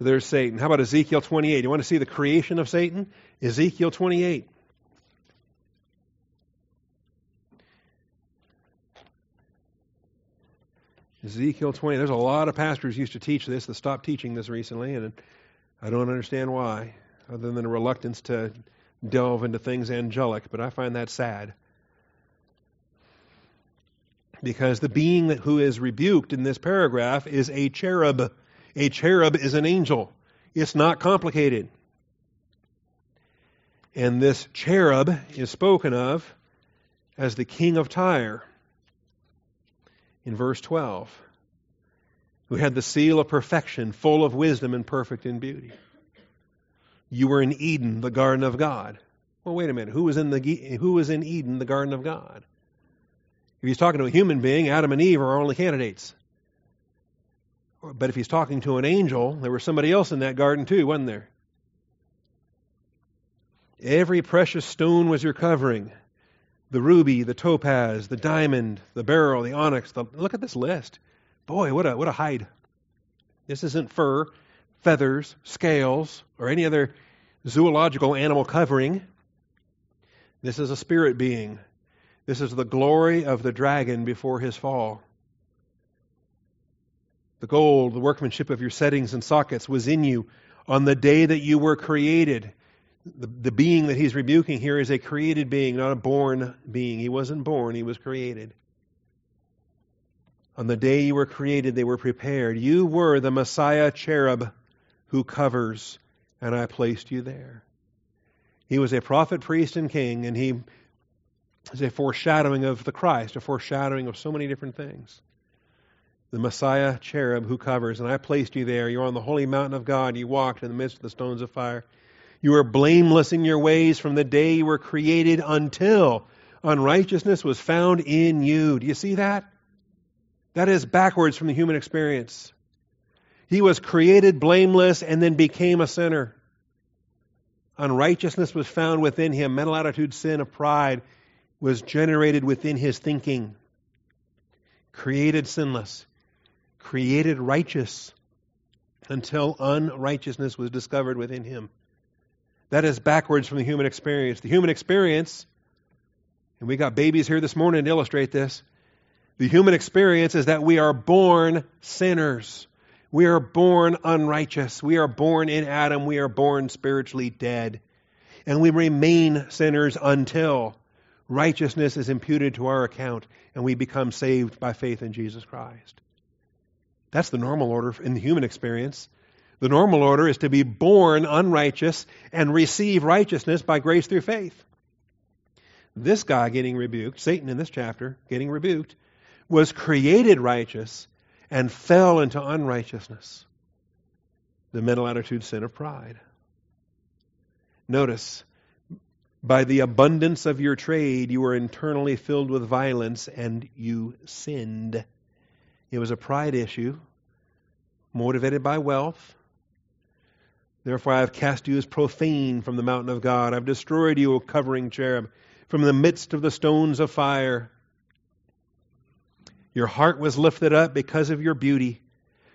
There's Satan. How about Ezekiel 28? You want to see the creation of Satan? Ezekiel 28. Ezekiel 20. There's a lot of pastors used to teach this that stopped teaching this recently, and I don't understand why, other than a reluctance to delve into things angelic, but I find that sad. Because the being who is rebuked in this paragraph is a cherub. A cherub is an angel. It's not complicated. And this cherub is spoken of as the king of Tyre. in verse 12, who had the seal of perfection, full of wisdom and perfect in beauty. You were in Eden, the garden of God. Well, wait a minute. Who was in the who was in Eden, the garden of God? If he's talking to a human being, Adam and Eve are our only candidates. But if he's talking to an angel, there was somebody else in that garden too, wasn't there? Every precious stone was your covering the ruby, the topaz, the diamond, the beryl, the onyx. The, look at this list. Boy, what a, what a hide. This isn't fur, feathers, scales, or any other zoological animal covering. This is a spirit being. This is the glory of the dragon before his fall. The gold, the workmanship of your settings and sockets was in you on the day that you were created. The, the being that he's rebuking here is a created being, not a born being. He wasn't born, he was created. On the day you were created, they were prepared. You were the Messiah cherub who covers, and I placed you there. He was a prophet, priest, and king, and he is a foreshadowing of the Christ, a foreshadowing of so many different things the Messiah cherub who covers, and I placed you there. You're on the holy mountain of God. You walked in the midst of the stones of fire. You were blameless in your ways from the day you were created until unrighteousness was found in you. Do you see that? That is backwards from the human experience. He was created blameless and then became a sinner. Unrighteousness was found within him. Mental attitude, sin of pride was generated within his thinking. Created sinless created righteous until unrighteousness was discovered within him. That is backwards from the human experience. The human experience, and we got babies here this morning to illustrate this. The human experience is that we are born sinners. We are born unrighteous. We are born in Adam. We are born spiritually dead. And we remain sinners until righteousness is imputed to our account and we become saved by faith in Jesus Christ. That's the normal order in the human experience. The normal order is to be born unrighteous and receive righteousness by grace through faith. This guy getting rebuked, Satan in this chapter getting rebuked, was created righteous and fell into unrighteousness. The mental attitude sin of pride. Notice, by the abundance of your trade, you were internally filled with violence and you sinned. It was a pride issue, motivated by wealth. Therefore, I have cast you as profane from the mountain of God. I've destroyed you, O covering cherub, from the midst of the stones of fire. Your heart was lifted up because of your beauty.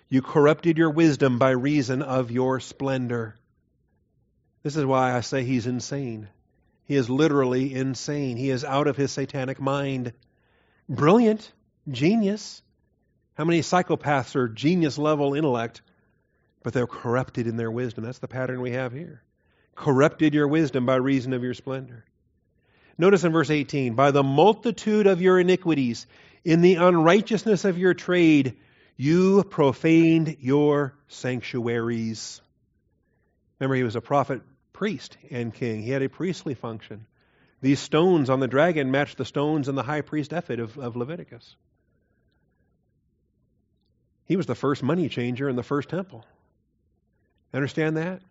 You corrupted your wisdom by reason of your splendor. This is why I say he's insane. He is literally insane. He is out of his satanic mind. Brilliant, genius, how many psychopaths are genius level intellect, but they're corrupted in their wisdom? That's the pattern we have here. Corrupted your wisdom by reason of your splendor. Notice in verse 18, by the multitude of your iniquities, in the unrighteousness of your trade, you profaned your sanctuaries. Remember, he was a prophet, priest, and king. He had a priestly function. These stones on the dragon matched the stones in the high priest ephod of, of Leviticus. He was the first money changer in the first temple. Understand that?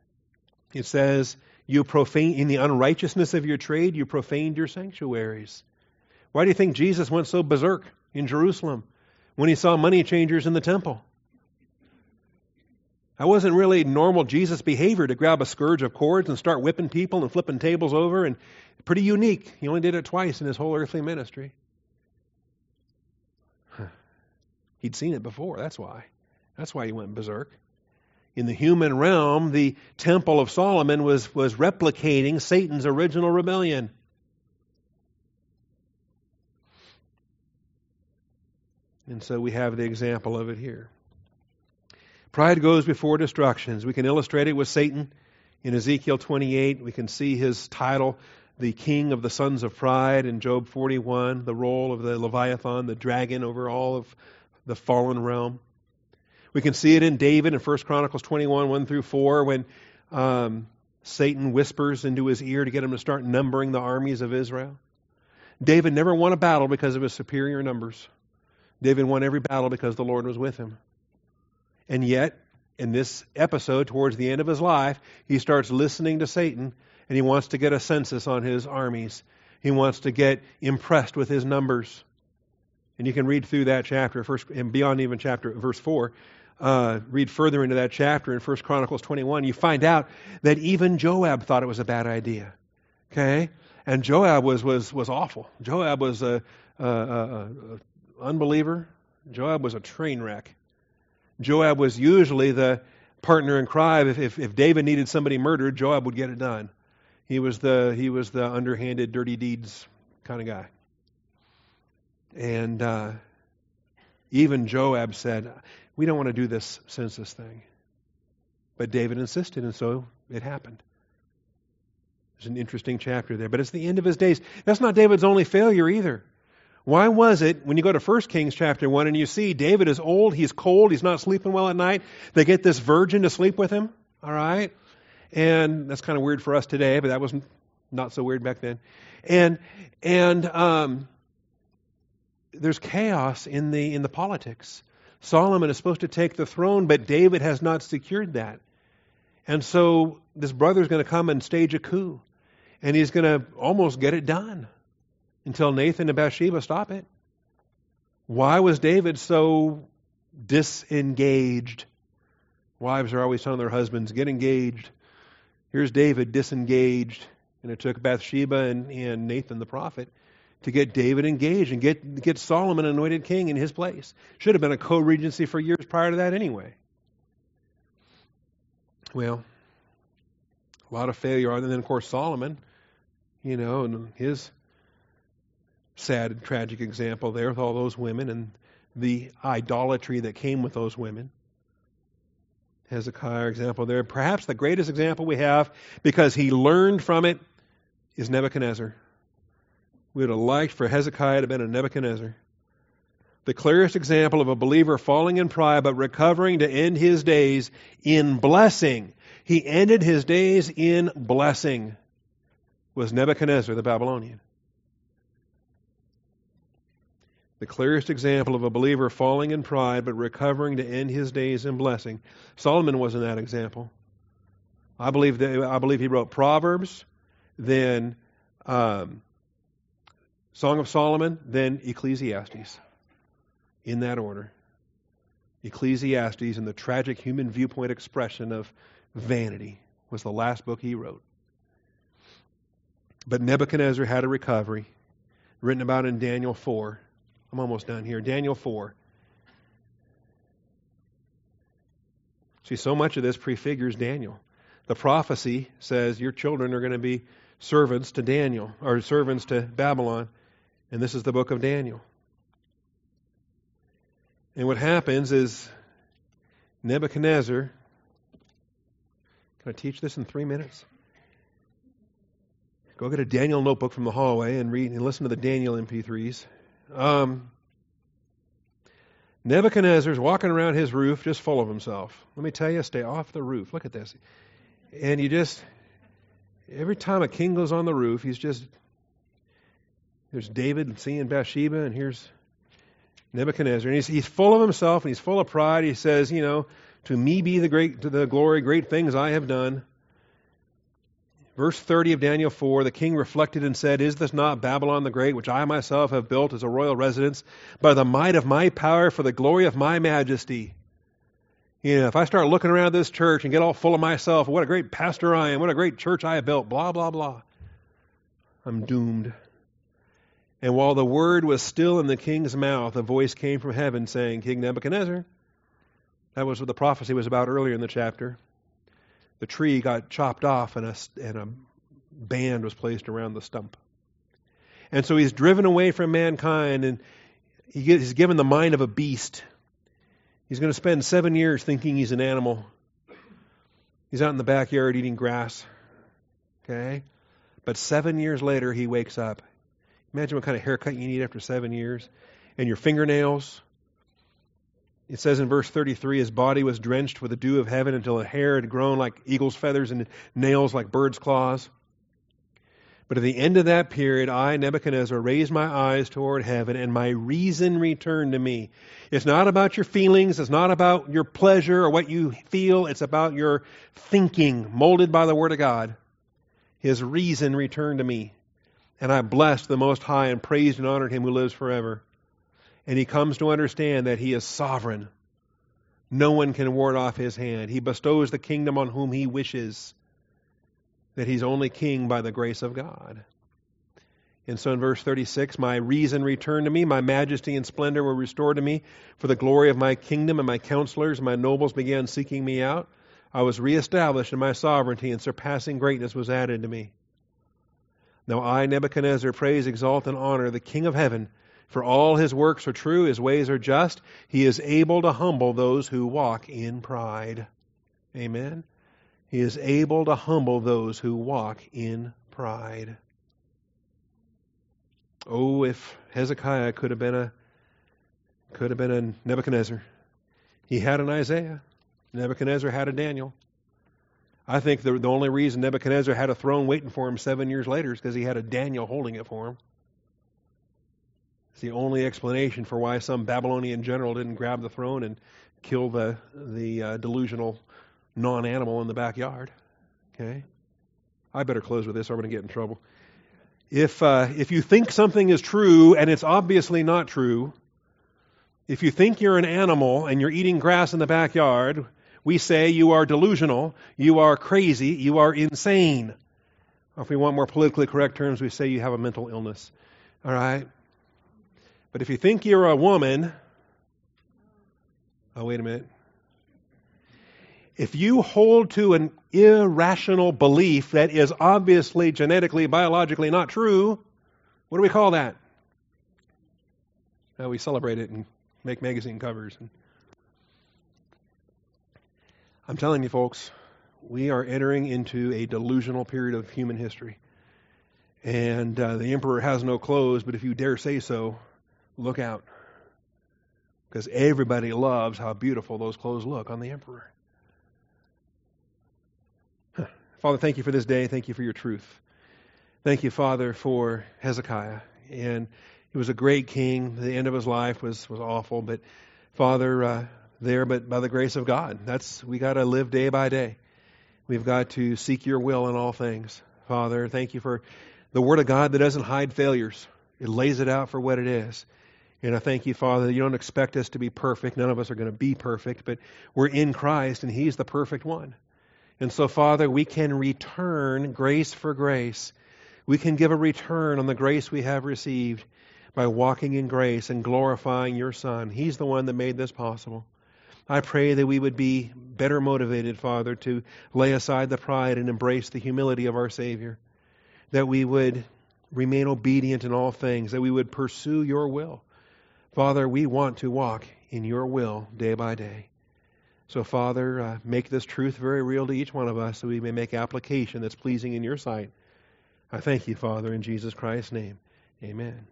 It says, You profane in the unrighteousness of your trade, you profaned your sanctuaries. Why do you think Jesus went so berserk in Jerusalem when he saw money changers in the temple? That wasn't really normal Jesus behavior to grab a scourge of cords and start whipping people and flipping tables over and pretty unique. He only did it twice in his whole earthly ministry. He'd seen it before, that's why. That's why he went berserk. In the human realm, the Temple of Solomon was, was replicating Satan's original rebellion. And so we have the example of it here. Pride goes before destructions. We can illustrate it with Satan in Ezekiel 28. We can see his title, the king of the sons of pride, in Job 41, the role of the Leviathan, the dragon over all of the fallen realm. We can see it in David in 1 Chronicles 21, 1 through 4, when um, Satan whispers into his ear to get him to start numbering the armies of Israel. David never won a battle because of his superior numbers. David won every battle because the Lord was with him. And yet, in this episode, towards the end of his life, he starts listening to Satan and he wants to get a census on his armies. He wants to get impressed with his numbers. And you can read through that chapter, first and beyond even chapter verse four. Uh, read further into that chapter in First Chronicles 21. You find out that even Joab thought it was a bad idea. Okay, and Joab was was was awful. Joab was a, a, a, a unbeliever. Joab was a train wreck. Joab was usually the partner in crime. If, if, if David needed somebody murdered, Joab would get it done. He was the he was the underhanded, dirty deeds kind of guy. And uh, even Joab said, "We don't want to do this census thing." But David insisted, and so it happened. There's an interesting chapter there, but it's the end of his days. That's not David's only failure either. Why was it when you go to 1 Kings chapter 1 and you see David is old, he's cold, he's not sleeping well at night, they get this virgin to sleep with him, all right? And that's kind of weird for us today, but that was not so weird back then. And and um, there's chaos in the in the politics. Solomon is supposed to take the throne, but David has not secured that. And so this brother's going to come and stage a coup, and he's going to almost get it done until Nathan and Bathsheba stop it. Why was David so disengaged? Wives are always telling their husbands, get engaged. Here's David disengaged. And it took Bathsheba and, and Nathan the prophet to get David engaged and get, get Solomon anointed king in his place. Should have been a co regency for years prior to that anyway. Well, a lot of failure. And then, of course, Solomon, you know, and his sad and tragic example there with all those women and the idolatry that came with those women. Hezekiah example there. Perhaps the greatest example we have because he learned from it is Nebuchadnezzar. We would have liked for Hezekiah to have been a Nebuchadnezzar. The clearest example of a believer falling in pride but recovering to end his days in blessing. He ended his days in blessing was Nebuchadnezzar the Babylonian. The clearest example of a believer falling in pride but recovering to end his days in blessing. Solomon wasn't that example. I believe that, I believe he wrote Proverbs, then um, Song of Solomon, then Ecclesiastes. In that order. Ecclesiastes and the tragic human viewpoint expression of vanity was the last book he wrote. But Nebuchadnezzar had a recovery, written about in Daniel 4. I'm almost done here. Daniel 4. See, so much of this prefigures Daniel. The prophecy says your children are going to be servants to Daniel, or servants to Babylon. And this is the book of Daniel. And what happens is Nebuchadnezzar. Can I teach this in three minutes? Go get a Daniel notebook from the hallway and read and listen to the Daniel MP3s. Um, Nebuchadnezzar's walking around his roof just full of himself. Let me tell you, stay off the roof. Look at this. And you just, every time a king goes on the roof, he's just, there's David and seeing Bathsheba, and here's Nebuchadnezzar. And he's, he's full of himself, and he's full of pride. He says, you know, to me be the great, to the glory, great things I have done. Verse 30 of Daniel 4 The king reflected and said, Is this not Babylon the Great, which I myself have built as a royal residence by the might of my power for the glory of my majesty? You know, if I start looking around this church and get all full of myself, what a great pastor I am, what a great church I have built, blah, blah, blah, I'm doomed. And while the word was still in the king's mouth, a voice came from heaven saying, King Nebuchadnezzar, that was what the prophecy was about earlier in the chapter the tree got chopped off and a, and a band was placed around the stump. And so he's driven away from mankind and he he's given the mind of a beast. He's going to spend seven years thinking he's an animal. He's out in the backyard eating grass. Okay? But seven years later, he wakes up. Imagine what kind of haircut you need after seven years. And your fingernails, it says in verse 33 his body was drenched with the dew of heaven until the hair had grown like eagle's feathers and nails like bird's claws. But at the end of that period, I, Nebuchadnezzar, raised my eyes toward heaven, and my reason returned to me. It's not about your feelings, it's not about your pleasure or what you feel, it's about your thinking, molded by the Word of God. His reason returned to me. And I blessed the Most High and praised and honored Him who lives forever. And he comes to understand that He is sovereign. No one can ward off His hand. He bestows the kingdom on whom He wishes that he's only king by the grace of God. And so in verse 36, my reason returned to me, my majesty and splendor were restored to me for the glory of my kingdom, and my counselors and my nobles began seeking me out. I was reestablished in my sovereignty, and surpassing greatness was added to me. Now I, Nebuchadnezzar, praise, exalt, and honor the King of heaven, for all his works are true, his ways are just. He is able to humble those who walk in pride. Amen. He is able to humble those who walk in pride. Oh, if Hezekiah could have been a could have been a Nebuchadnezzar. He had an Isaiah. Nebuchadnezzar had a Daniel. I think the, the only reason Nebuchadnezzar had a throne waiting for him seven years later is because he had a Daniel holding it for him. It's the only explanation for why some Babylonian general didn't grab the throne and kill the the uh, delusional non animal in the backyard. Okay? I better close with this or I'm going to get in trouble. If, uh, if you think something is true and it's obviously not true, if you think you're an animal and you're eating grass in the backyard, we say you are delusional, you are crazy, you are insane. If we want more politically correct terms, we say you have a mental illness. All right? But if you think you're a woman, oh, wait a minute if you hold to an irrational belief that is obviously genetically, biologically not true, what do we call that? Well, we celebrate it and make magazine covers. I'm telling you, folks, we are entering into a delusional period of human history. And uh, the emperor has no clothes, but if you dare say so, look out. Because everybody loves how beautiful those clothes look on the emperor. Father, thank you for this day. Thank you for your truth. Thank you, Father, for Hezekiah. And he was a great king. The end of his life was, was awful, but Father, uh, there, but by the grace of God. That's we got to live day by day. We've got to seek your will in all things. Father, thank you for the word of God that doesn't hide failures. It lays it out for what it is. And I thank you, Father, you don't expect us to be perfect. None of us are going to be perfect, but we're in Christ and He's the perfect one. And so, Father, we can return grace for grace. We can give a return on the grace we have received by walking in grace and glorifying your Son. He's the one that made this possible. I pray that we would be better motivated, Father, to lay aside the pride and embrace the humility of our Savior. That we would remain obedient in all things, that we would pursue your will. Father, we want to walk in your will day by day. So, Father, uh, make this truth very real to each one of us so we may make application that's pleasing in your sight. I thank you, Father, in Jesus Christ's name. Amen.